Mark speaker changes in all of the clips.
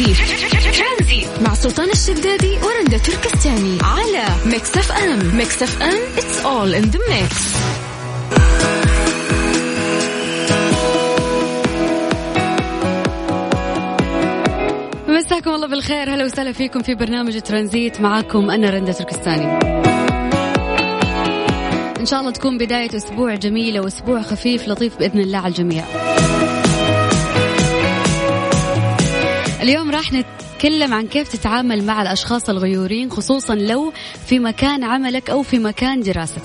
Speaker 1: ترانزيت. مع سلطان الشدادي ورندا تركستاني على Mix FM. Mix FM it's all in the mix.
Speaker 2: مساكم الله بالخير. هلا وسهلا فيكم في برنامج ترانزيت. معاكم أنا رندا تركستاني. إن شاء الله تكون بداية أسبوع جميلة وأسبوع خفيف لطيف بإذن الله على الجميع. اليوم راح نتكلم عن كيف تتعامل مع الأشخاص الغيورين خصوصا لو في مكان عملك أو في مكان دراستك.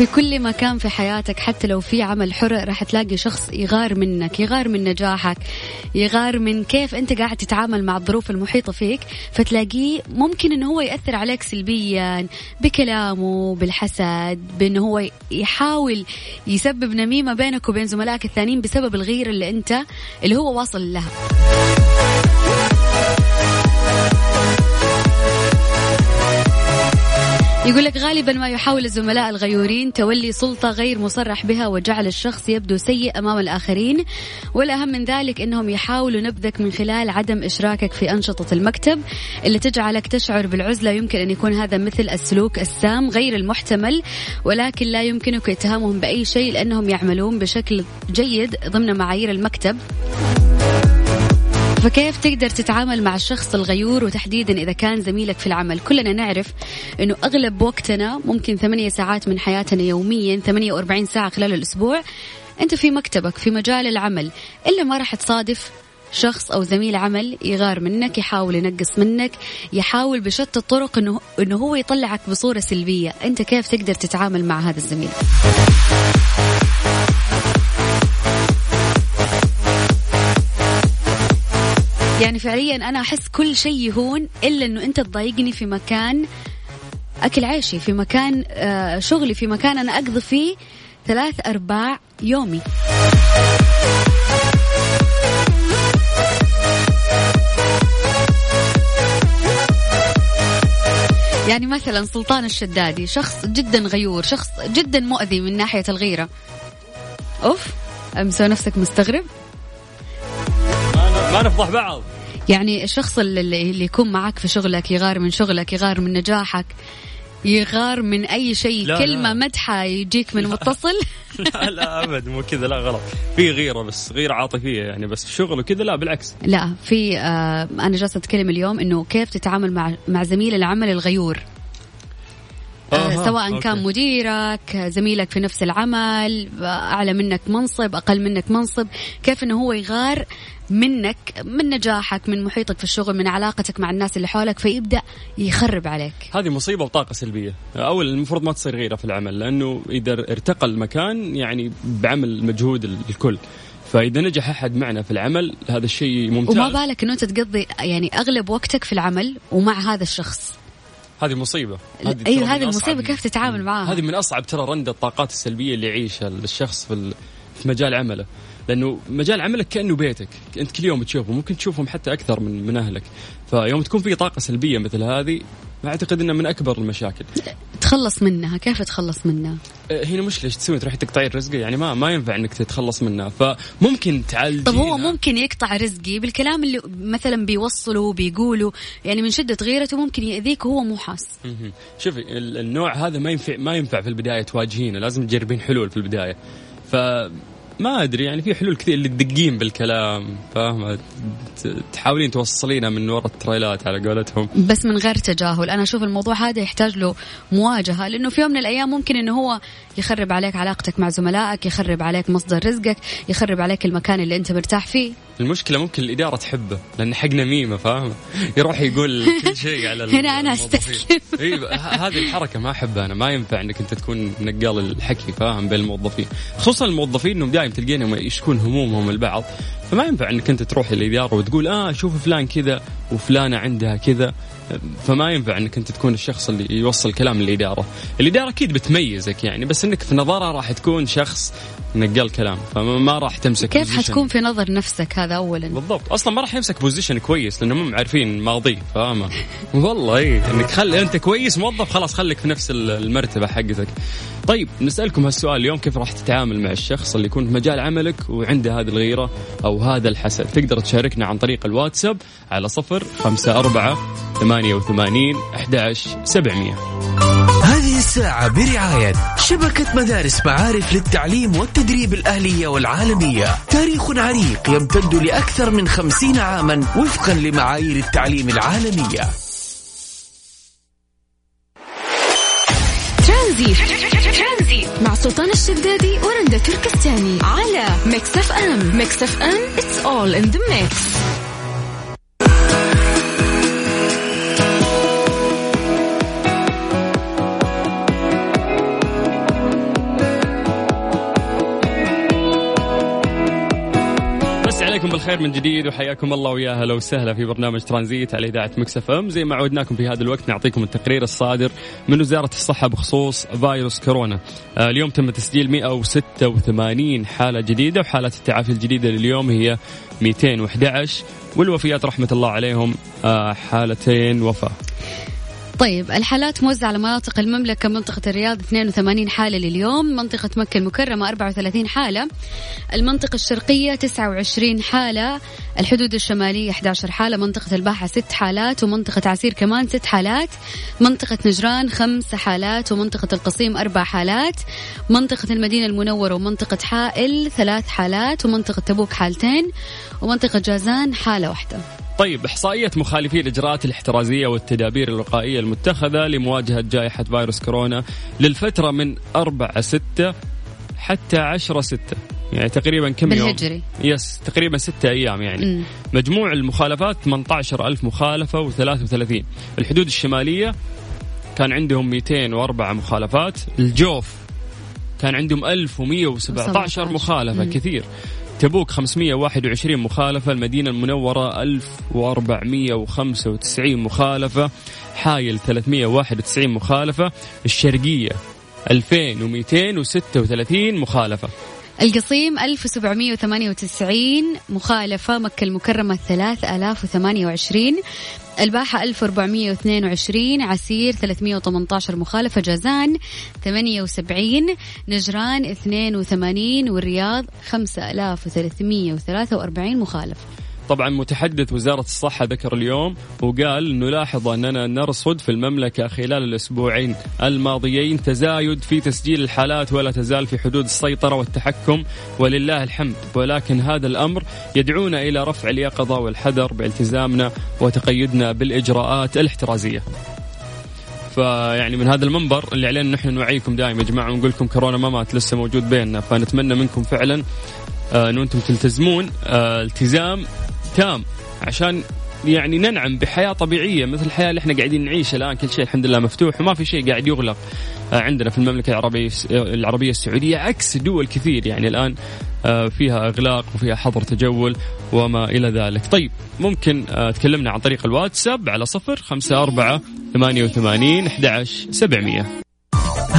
Speaker 2: في كل مكان في حياتك حتى لو في عمل حر راح تلاقي شخص يغار منك يغار من نجاحك يغار من كيف أنت قاعد تتعامل مع الظروف المحيطة فيك فتلاقيه ممكن إنه هو يأثر عليك سلبيا بكلامه بالحسد بإنه هو يحاول يسبب نميمة بينك وبين زملائك الثانيين بسبب الغيرة اللي أنت اللي هو واصل لها. يقول لك غالبا ما يحاول الزملاء الغيورين تولي سلطة غير مصرح بها وجعل الشخص يبدو سيء أمام الآخرين. والأهم من ذلك أنهم يحاولوا نبذك من خلال عدم إشراكك في أنشطة المكتب اللي تجعلك تشعر بالعزلة. يمكن أن يكون هذا مثل السلوك السام غير المحتمل ولكن لا يمكنك اتهامهم بأي شيء لأنهم يعملون بشكل جيد ضمن معايير المكتب. فكيف تقدر تتعامل مع الشخص الغيور وتحديدا إذا كان زميلك في العمل؟ كلنا نعرف أنه أغلب وقتنا ممكن ثمانية ساعات من حياتنا يوميا 48 ساعة خلال الأسبوع. أنت في مكتبك في مجال العمل إلا ما راح تصادف شخص أو زميل عمل يغار منك يحاول ينقص منك يحاول بشتى الطرق انه إنه هو يطلعك بصورة سلبية. أنت كيف تقدر تتعامل مع هذا الزميل؟ يعني فعليا أنا أحس كل شيء يهون إلا إنه أنت تضايقني في مكان أكل عيشي في مكان آه، شغلي في مكان أنا أقضي فيه ثلاث أرباع يومي. يعني مثلا سلطان الشدادي شخص جدا غيور شخص جدا مؤذي من ناحية الغيرة. أوف مسوي نفسك مستغرب؟
Speaker 3: ما نفضح بعض.
Speaker 2: يعني الشخص اللي, اللي يكون معك في شغلك يغار من شغلك يغار من نجاحك يغار من أي شيء
Speaker 3: لا
Speaker 2: كلمة
Speaker 3: لا.
Speaker 2: مدحة يجيك من متصل؟
Speaker 3: لا لا أبد مو كذا لا غلط. في غيرة بس غيره عاطفية يعني بس في شغل وكذا لا بالعكس.
Speaker 2: لا في آه أنا جالسة أتكلم اليوم إنه كيف تتعامل مع مع زميل العمل الغيور. آه
Speaker 3: آها،
Speaker 2: سواء
Speaker 3: أوكي.
Speaker 2: كان مديرك زميلك في نفس العمل أعلى منك منصب أقل منك منصب كيف إنه هو يغار منك من نجاحك من محيطك في الشغل من علاقتك مع الناس اللي حولك فيبدأ يخرب عليك.
Speaker 3: هذه مصيبة وطاقة سلبية. أول المفروض ما تصير غيرة في العمل لأنه إذا ارتقى المكان يعني بعمل مجهود الكل. فإذا نجح أحد معنا في العمل هذا الشيء ممتاز.
Speaker 2: وما بالك إنه أنت تقضي يعني أغلب وقتك في العمل ومع هذا الشخص.
Speaker 3: هذه مصيبة.
Speaker 2: أيوه
Speaker 3: ترى من
Speaker 2: هذه المصيبة كيف تتعامل معاها
Speaker 3: هذه من أصعب ترى رند الطاقات السلبية اللي يعيشها الشخص في في مجال عمله. لأنه مجال عملك كأنه بيتك. أنت كل يوم تشوفه ممكن تشوفهم حتى أكثر من من أهلك. فيوم تكون في طاقة سلبية مثل هذه أعتقد إنها من أكبر المشاكل.
Speaker 2: تخلص منها كيف تخلص منها؟
Speaker 3: أه، هنا مشكله إيش تسوي تروح تقطعي الرزق يعني ما ما ينفع إنك تتخلص منها. فممكن تعالجي
Speaker 2: طب هو ممكن يقطع رزقي بالكلام اللي مثلا بيوصله وبيقوله يعني من شدة غيرته ممكن يأذيك وهو مو حاس.
Speaker 3: شوفي ال- النوع هذا ما ينفع ما ينفع في البداية تواجهينه لازم تجربين حلول في البداية. ف ما أدري يعني في حلول كثير اللي تدقين بالكلام فاهمه تحاولين توصلينها من وراء التريلات على قولتهم.
Speaker 2: بس من غير تجاهل. أنا أشوف الموضوع هذا يحتاج له مواجهة لأنه في يوم من الأيام ممكن أنه هو يخرب عليك علاقتك مع زملائك يخرب عليك مصدر رزقك يخرب عليك المكان اللي أنت مرتاح فيه.
Speaker 3: المشكلة ممكن الإدارة تحبه لأن حق نميمه فاهمه يروح يقول كل شيء على
Speaker 2: هنا. أستسلم.
Speaker 3: أيوه ه- هذه الحركة ما أحبها أنا ما ينفع إنك أنت تكون نقال الحكي فاهم بين الموظفين خصوصا الموظفين إنهم دائما تلقينهم يشكون همومهم البعض فما ينفع إنك أنت تروح الاداره وتقول آه شوف فلان كذا وفلانة عندها كذا فما ينفع إنك أنت تكون الشخص اللي يوصل كلام للاداره، الإدارة أكيد بتميزك يعني بس إنك في نظرها راح تكون شخص نقل كلام فما راح تمسك
Speaker 2: كيف position. حتكون في نظر نفسك هذا اولا؟
Speaker 3: بالضبط. أصلا ما راح يمسك position كويس لأنه مو عارفين ماضيه فاهمة؟ والله اي إنك خلي أنت كويس موظف خلاص خليك في نفس المرتبة حقتك. طيب نسألكم هالسؤال اليوم كيف راح تتعامل مع الشخص اللي يكون في مجال عملك وعنده هذه الغيرة أو هذا الحسد؟ تقدر تشاركنا عن طريق الواتساب على صفر خمسة أربعة ثمانية وثمانين أحد سبعمية.
Speaker 4: هذه الساعة برعاية شبكة مدارس معارف للتعليم والتدريب الأهلية والعالمية. تاريخ عريق يمتد لأكثر من خمسين عاما وفقا لمعايير التعليم العالمية.
Speaker 1: ترانزيت مع سلطان الشدادي ورندا تركستاني. على Mix FM. Mix FM. It's all in the mix.
Speaker 3: عليكم بالخير من جديد وحياكم الله ويا هلا وسهلا في برنامج ترانزيت على إذاعة مكس إم. زي ما عودناكم في هذا الوقت نعطيكم التقرير الصادر من وزارة الصحة بخصوص فيروس كورونا. آه اليوم تم تسجيل 186 حالة جديدة وحالات التعافي الجديدة لليوم هي 211 والوفيات رحمة الله عليهم آه حالتين وفاة.
Speaker 2: طيب الحالات موزعة على مناطق المملكة منطقة الرياض 82 حالة لليوم منطقة مكة المكرمة 34 حالة المنطقة الشرقية 29 حالة الحدود الشمالية 11 حالة منطقة الباحة 6 حالات ومنطقة عسير كمان 6 حالات منطقة نجران 5 حالات ومنطقة القصيم 4 حالات منطقة المدينة المنورة ومنطقة حائل 3 حالات ومنطقة تبوك حالتين ومنطقة جازان حالة واحدة.
Speaker 3: طيب إحصائية مخالفي الإجراءات الاحترازية والتدابير الوقائية المتخذة لمواجهة جائحة فيروس كورونا للفترة من 4 6 حتى 10 6 يعني تقريبا كم
Speaker 2: بالهجري. يوم؟
Speaker 3: يس تقريبا ستة أيام يعني م. مجموع المخالفات 18 ألف مخالفة و33 الحدود الشمالية كان عندهم 204 مخالفات الجوف كان عندهم 1117 مخالفة م. كثير تبوك 521 مخالفة المدينة المنورة 1495 مخالفة حايل 391 مخالفة الشرقية 2236 مخالفة.
Speaker 2: القصيم 1798 مخالفة مكة المكرمة 3028 الباحة 1422 عسير 318 مخالفة جازان 78 نجران 82 والرياض 5343 مخالفة.
Speaker 3: طبعا متحدث وزارة الصحة ذكر اليوم وقال نلاحظ أننا نرصد في المملكة خلال الأسبوعين الماضيين تزايد في تسجيل الحالات ولا تزال في حدود السيطرة والتحكم ولله الحمد ولكن هذا الأمر يدعونا إلى رفع اليقظة والحذر بالتزامنا وتقيدنا بالإجراءات الاحترازية. فيعني من هذا المنبر اللي علينا نحن نوعيكم دائما يا جماعة ونقول لكم كورونا ما مات لسه موجود بيننا. فنتمنى منكم فعلا آه، إنه أنتم تلتزمون آه، التزام تام عشان يعني ننعم بحياة طبيعية مثل الحياة اللي إحنا قاعدين نعيشها الآن كل شيء الحمد لله مفتوح وما في شيء قاعد يغلق آه، عندنا في المملكة العربية العربية السعودية عكس دول كثير يعني الآن آه، فيها أغلاق وفيها حظر تجول وما إلى ذلك. طيب ممكن آه، تكلمنا عن طريق الواتساب على صفر خمسة أربعة ثمانية وثمانين أحد سبعمية.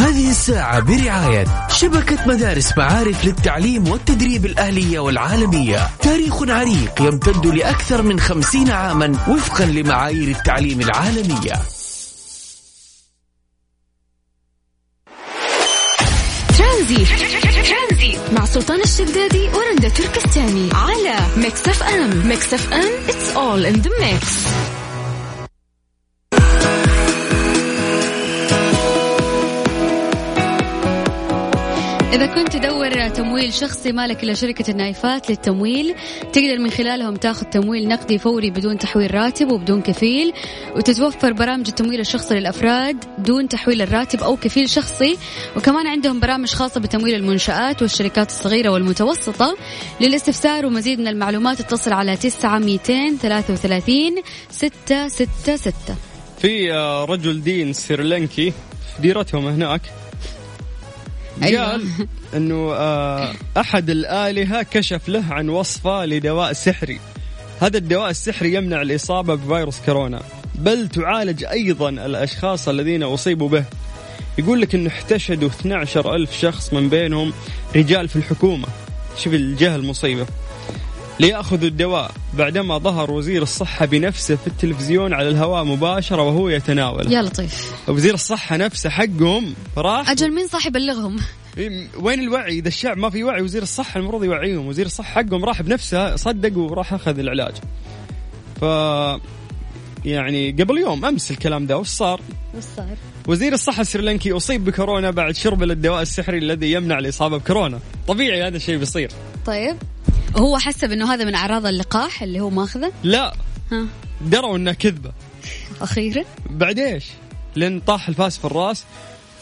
Speaker 4: هذه الساعة برعاية شبكة مدارس معارف للتعليم والتدريب الأهلية والعالمية. تاريخ عريق يمتد لأكثر من خمسين عاما وفقا لمعايير التعليم العالمية.
Speaker 1: ترانزيت مع سلطان الشدادي ورندا تركستاني على Mix FM. Mix FM it's all in the mix.
Speaker 2: إذا كنت تدور تمويل شخصي مالك إلا شركة النايفات للتمويل تقدر من خلالهم تاخذ تمويل نقدي فوري بدون تحويل راتب وبدون كفيل وتتوفر برامج التمويل الشخصي للأفراد دون تحويل الراتب أو كفيل شخصي. وكمان عندهم برامج خاصة بتمويل المنشآت والشركات الصغيرة والمتوسطة للاستفسار ومزيد من المعلومات اتصل على 9 233 666
Speaker 3: في رجل دين سريلانكي ديرتهم هناك.
Speaker 2: أيوة.
Speaker 3: قال إنه آه، أحد الآلهة كشف له عن وصفة لدواء سحري. هذا الدواء السحري يمنع الإصابة بفيروس كورونا بل تعالج أيضا الأشخاص الذين أصيبوا به. يقول لك إنه احتشدوا 12 ألف شخص من بينهم رجال في الحكومة. شوف الجهل مصيبه ليأخذوا الدواء بعدما ظهر وزير الصحة بنفسه في التلفزيون على الهواء مباشرة وهو يتناول
Speaker 2: يا لطيف.
Speaker 3: وزير الصحة نفسه حقهم راح
Speaker 2: أجل مين صاحب يبلغهم؟
Speaker 3: إيه، وين الوعي؟ إذا الشعب ما في وعي وزير الصحة المفروض يوعيهم. وزير الصحة حقهم راح بنفسه صدق وراح أخذ العلاج. ف يعني قبل يوم أمس الكلام ده وش صار؟
Speaker 2: وش صار؟
Speaker 3: وزير الصحة السريلانكي أصيب بكورونا بعد شرب الدواء السحري الذي يمنع الإصابة بكورونا. طبيعي هذا الشيء بيصير.
Speaker 2: طيب. هو حسب إنه هذا من أعراض اللقاح اللي هو ماخذه؟
Speaker 3: لا.
Speaker 2: ها.
Speaker 3: دروا انها كذبة.
Speaker 2: أخيرا؟
Speaker 3: بعد إيش؟ لأن طاح الفاس في الرأس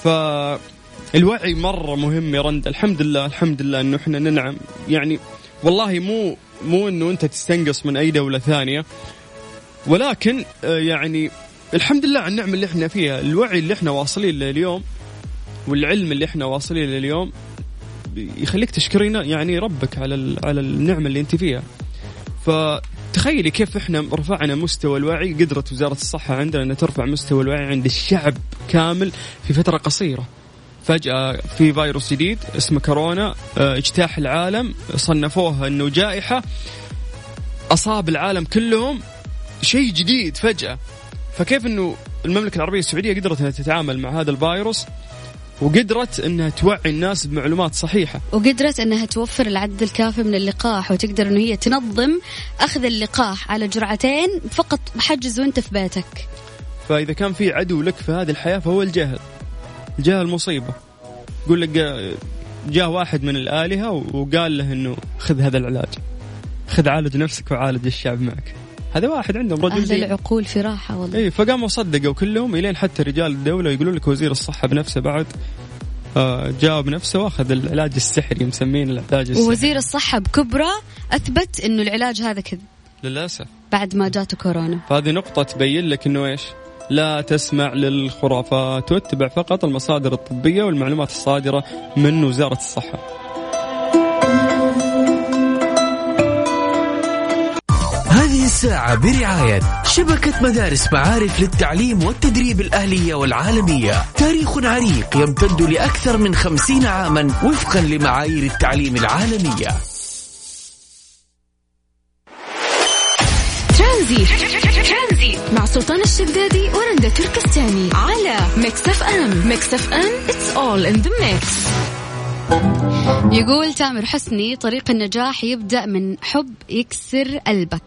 Speaker 3: فالوعي مرة مهم يا رند. الحمد لله الحمد لله إنه إحنا ننعم. يعني والله مو مو إنه أنت تستنقص من أي دولة ثانية ولكن آه، يعني الحمد لله على النعمه اللي إحنا فيها. الوعي اللي إحنا واصلين له اليوم والعلم اللي إحنا واصلين له اليوم يخليك تشكرين يعني ربك على على النعمة اللي أنت فيها. فتخيلي كيف إحنا رفعنا مستوى الوعي قدرت وزارة الصحة عندنا ان ترفع مستوى الوعي عند الشعب كامل في فترة قصيرة. فجأة في فيروس جديد اسمه كورونا آه، اجتاح العالم صنفوه إنه جائحة أصاب العالم كلهم شيء جديد فجأة. فكيف إنه المملكة العربية السعودية قدرت إنها تتعامل مع هذا الفيروس؟ وقدرت إنها توعي الناس بمعلومات صحيحة.
Speaker 2: وقدرت إنها توفر العدد الكافي من اللقاح وتقدر إنه هي تنظم أخذ اللقاح على جرعتين فقط حجز وأنت في بيتك.
Speaker 3: فإذا كان في عدو لك في هذه الحياة فهو الجهل. الجهل مصيبة. يقول لك جاء- جاء واحد من الآلهة وقال له إنه خذ هذا العلاج. خذ عالج نفسك وعالج الشعب معك. هذا واحد عندهم. رجل
Speaker 2: أهل
Speaker 3: دين.
Speaker 2: العقول في راحة والله.
Speaker 3: اي فقاموا صدقوا كلهم إلين حتى رجال الدولة يقولون لك وزير الصحة بنفسه بعد آه جاء بنفسه وأخذ العلاج السحري مسمين العلاج السحري.
Speaker 2: ووزير الصحة بكبره أثبت إنه العلاج هذا كذب.
Speaker 3: للأسف.
Speaker 2: بعد ما جاته كورونا.
Speaker 3: فهذه نقطة تبين لك إنه إيش؟ لا تسمع للخرافات واتبع فقط المصادر الطبية والمعلومات الصادرة من وزارة الصحة.
Speaker 4: الساعة برعاية شبكة مدارس معارف للتعليم والتدريب الأهلية والعالمية. تاريخ عريق يمتد لأكثر من خمسين عاما وفقا لمعايير التعليم العالمية.
Speaker 1: ترانزيت مع سلطان الشدادي ورندا تركستاني على Mix FM. Mix FM it's all in the mix.
Speaker 2: يقول تامر حسني طريق النجاح يبدأ من حب يكسر قلبك.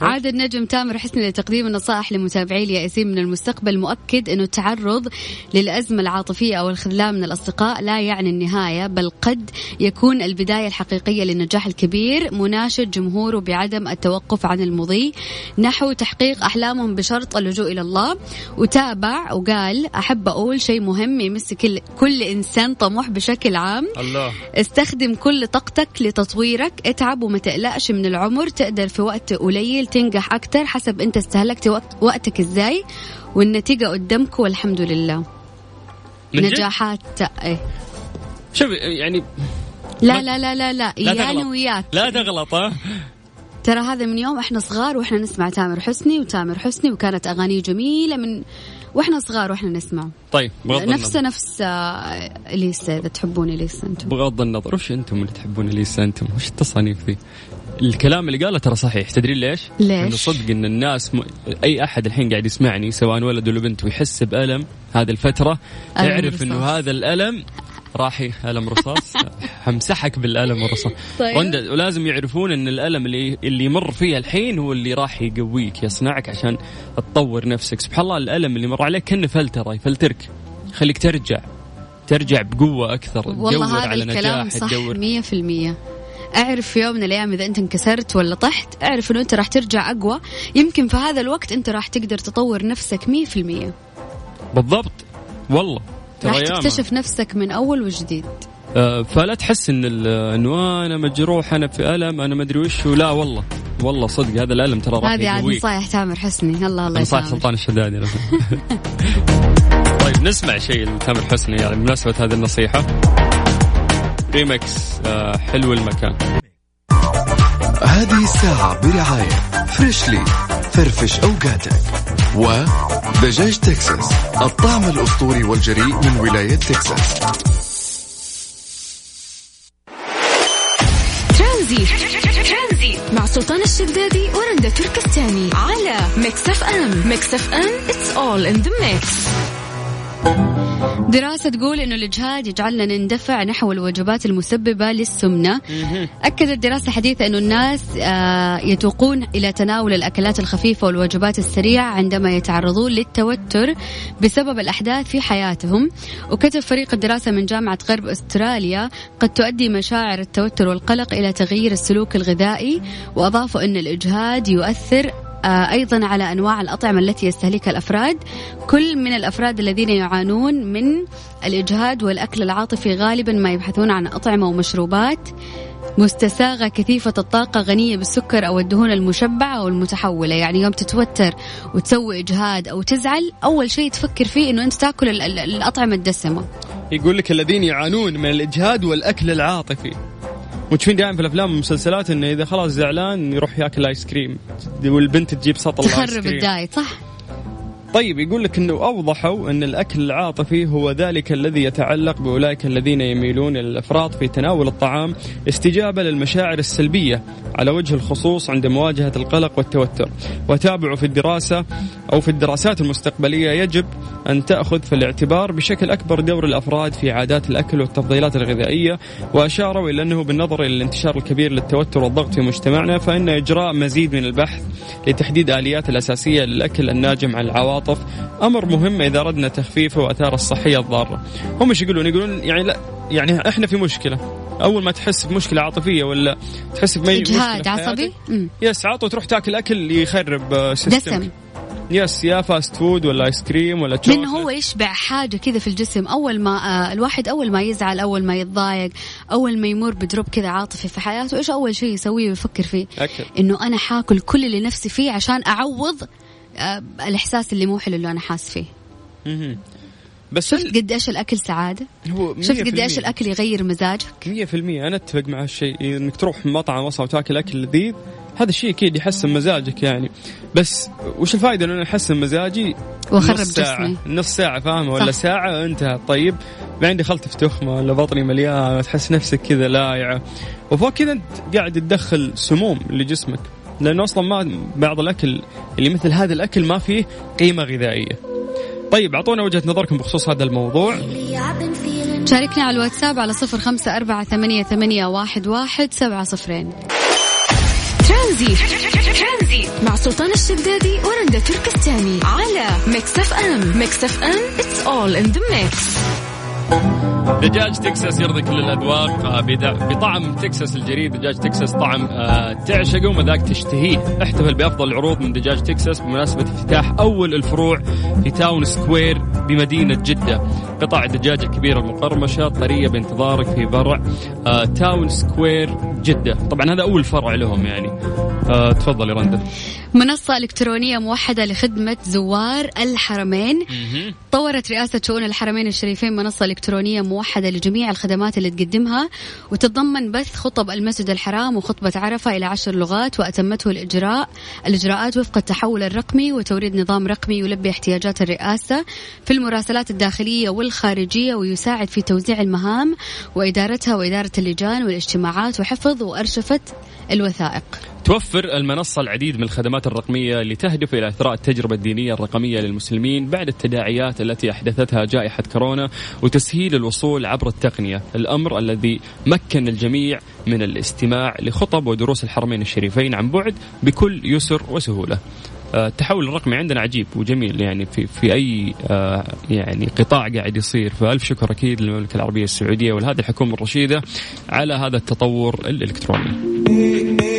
Speaker 2: عاد النجم تامر حسني لتقديم النصائح لمتابعي اليائسين من المستقبل مؤكد أنه التعرض للأزمة العاطفية أو الخذلان من الأصدقاء لا يعني النهاية بل قد يكون البداية الحقيقية للنجاح الكبير مناشد جمهوره بعدم التوقف عن المضي نحو تحقيق أحلامهم بشرط اللجوء إلى الله. وتابع وقال أحب أقول شيء مهم يمس كل, كل إنسان طموح بشكل عام.
Speaker 3: الله.
Speaker 2: استخدم كل طاقتك لتطويرك اتعب وما تقلقش من العمر تقدر في وقت قليل تنجح أكتر حسب أنت استهلكت وقت وقتك إزاي والنتيجة قدامك والحمد لله؟ نجاحات إيه.
Speaker 3: شوف يعني
Speaker 2: لا لا لا لا لا
Speaker 3: لا تغلط.
Speaker 2: وياك.
Speaker 3: لا تغلط
Speaker 2: ترى هذا من يوم إحنا صغار وإحنا نسمع تامر حسني وتامر حسني وكانت أغانيه جميلة من وإحنا صغار وإحنا نسمع.
Speaker 3: طيب بغض
Speaker 2: نفسه
Speaker 3: النظر.
Speaker 2: نفس آه، إليسا إذا تحبون إليسا أنتم.
Speaker 3: بغض النظر وش أنتم اللي تحبون ليسا أنتم؟ وش التصانيف ذي؟ الكلام اللي قاله ترى صحيح تدرين ليش؟
Speaker 2: ليش؟
Speaker 3: انه صدق إن الناس م... أي أحد الحين قاعد يسمعني سواء ولد ولا بنت ويحس بألم هذه
Speaker 2: الفترة
Speaker 3: يعرف
Speaker 2: إنه.
Speaker 3: هذا الألم راح ألم رصاص حمسحك بالألم والرصاص
Speaker 2: طيب.
Speaker 3: رندا ولازم يعرفون إن الألم اللي اللي يمر فيه الحين هو اللي راح يقويك يصنعك عشان تطور نفسك سبحان الله الألم اللي مر عليك كأنه فلتره يفلترك يخليك ترجع ترجع بقوة أكثر تدور
Speaker 2: والله هذا
Speaker 3: على
Speaker 2: الكلام
Speaker 3: نجاح
Speaker 2: صح
Speaker 3: تدور
Speaker 2: مية في المية اعرف في يوم من الأيام اذا انت انكسرت ولا طحت اعرف انه انت راح ترجع اقوى. يمكن في هذا الوقت انت راح تقدر تطور نفسك مية في المية.
Speaker 3: بالضبط. والله.
Speaker 2: راح. تكتشف نفسك من أول وجديد.
Speaker 3: آه، فلا تحس إن إنه أنا مجروح أنا في ألم أنا ما أدري وش لا والله. والله صدق هذا الألم ترى راح
Speaker 2: هذه عاد نصايح تامر حسني. الله الله يسامحك
Speaker 3: سلطان الشدادي. طيب نسمع شيء لتامر حسني يعني بمناسبة هذه النصيحة. ريمكس آه حلو المكان.
Speaker 5: هذه الساعة برعاية فريشلي فرفش أوقاتك. ودجاج تكساس الطعم الأسطوري والجريء من ولاية تكساس.
Speaker 1: ترانزيت مع سلطان الشدادي ورندا تركستاني على Mix FM. Mix FM it's all in the mix.
Speaker 2: دراسة تقول أنه الإجهاد يجعلنا نندفع نحو الوجبات المسببة للسمنة. أكدت دراسة حديثة أنه الناس آه، يتوقون إلى تناول الأكلات الخفيفة والوجبات السريعة عندما يتعرضون للتوتر بسبب الأحداث في حياتهم. وكتب فريق الدراسة من جامعة غرب أستراليا قد تؤدي مشاعر التوتر والقلق إلى تغيير السلوك الغذائي وأضافوا أن الإجهاد يؤثر أيضا على أنواع الأطعمة التي يستهلكها الأفراد. كل من الأفراد الذين يعانون من الإجهاد والأكل العاطفي غالبا ما يبحثون عن أطعمة ومشروبات مستساغة كثيفة الطاقة غنية بالسكر أو الدهون المشبعة أو المتحولة يعني يوم تتوتر وتسوي إجهاد أو تزعل أول شيء تفكر فيه أنه أنت تأكل الأطعمة الدسمة.
Speaker 3: يقول لك الذين يعانون من الإجهاد والأكل العاطفي. وتشوفين دائما في الأفلام والمسلسلات انه إذا خلاص زعلان يروح يأكل آيس كريم والبنت تجيب سطل
Speaker 2: تخرب الدايت صح؟
Speaker 3: طيب يقول لك إنه أوضحوا إن الأكل العاطفي هو ذلك الذي يتعلق بأولئك الذين يميلون إلى الافراط في تناول الطعام استجابة للمشاعر السلبية على وجه الخصوص عند مواجهة القلق والتوتر. وتابعوا في الدراسة أو في الدراسات المستقبلية يجب أن تأخذ في الاعتبار بشكل أكبر دور الأفراد في عادات الأكل والتفضيلات الغذائية. وأشاروا إلى أنه بالنظر إلى الانتشار الكبير للتوتر والضغط في مجتمعنا فإن إجراء مزيد من البحث لتحديد آليات الأساسية للأكل الناجم عن العواطف التعاطف أمر مهم إذا أردنا تخفيفه وأثاره الصحية الضارة. هم إيش يقولون؟ يقولون يعني لا يعني إحنا في مشكلة. أول ما تحس بمشكلة عاطفية ولا تحس
Speaker 2: بمشكله إجهاد عصبي؟
Speaker 3: yes عطوا تروح تاكل أكل يخرب system دسم yes يا fast food ولا ice cream ولا
Speaker 2: لأنه هو يشبع حاجة كذا في الجسم؟ أول ما آه الواحد أول ما يزعل أول ما يتضايق أول ما يمر بدروب كذا عاطفي في حياته إيش أول شيء يسويه ويفكر فيه؟ أكل. إنه أنا حاكل كل اللي نفسي فيه عشان أعوض الإحساس اللي مو حلو اللي أنا حاس فيه. بس شفت قد إيش الأكل سعادة؟ هو شفت قد إيش الأكل يغير مزاجك؟ 100%
Speaker 3: أنا أتفق مع هالشيء. إنك تروح مطعم أصلا وتاكل أكل لذيذ هذا الشيء أكيد يحسن مزاجك يعني. بس وش الفائده انه أحسن مزاجي؟
Speaker 2: وأخرب جسمي.
Speaker 3: نص ساعة فاهمه ولا ساعة انتهى طيب. بعدين دخلت في تخمة ولا بطني مليان تحس نفسك كذا لايعة. وفوق كذا أنت قاعد تدخل سموم لجسمك. لأنه أصلا ما بعض الأكل اللي مثل هذا الأكل ما فيه قيمة غذائية. طيب أعطونا وجهة نظركم بخصوص هذا الموضوع.
Speaker 2: شاركنا على الواتساب على صفر خمسة أربعة ثمانية, ثمانية واحد, واحد سبعة صفرين
Speaker 1: ترانزيت مع سلطان الشدادي ورندا تركستاني على Mix FM Mix FM it's all in the mix
Speaker 3: دجاج تكساس يرضي كل الأذواق آه، بطعم تكساس الجريء دجاج تكساس طعم آه، تعشقه ومذاق تشتهيه. احتفل بأفضل العروض من دجاج تكساس بمناسبة افتتاح أول الفروع في Town Square بمدينة جدة. قطع الدجاج الكبيره المقرمشة طرية بانتظارك في فرع آه، Town Square جدة. طبعا هذا أول فرع لهم يعني. تفضل يا رندا
Speaker 2: منصة إلكترونية موحدة لخدمة زوار الحرمين. طورت رئاسة شؤون الحرمين الشريفين منصة إلكترونية موحدة لجميع الخدمات اللي تقدمها وتتضمن بث خطب المسجد الحرام وخطبة عرفة إلى عشر لغات وأتمته الإجراء الإجراءات وفق التحول الرقمي وتوريد نظام رقمي يلبي احتياجات الرئاسة في المراسلات الداخلية والخارجية ويساعد في توزيع المهام وإدارتها وإدارة اللجان والاجتماعات وحفظ وأرشفة الوثائق.
Speaker 3: توفر المنصة العديد من الخدمات الرقمية اللي تهدف إلى إثراء التجربة الدينية الرقمية للمسلمين بعد التداعيات التي أحدثتها جائحة كورونا وتسهيل الوصول عبر التقنية. الأمر الذي مكن الجميع من الاستماع لخطب ودروس الحرمين الشريفين عن بعد بكل يسر وسهولة. آه، التحول الرقمي عندنا عجيب وجميل يعني في في أي آه، يعني قطاع قاعد يصير. فألف شكر أكيد للمملكة العربية السعودية ولهذه الحكومة الرشيدة على هذا التطور الإلكتروني.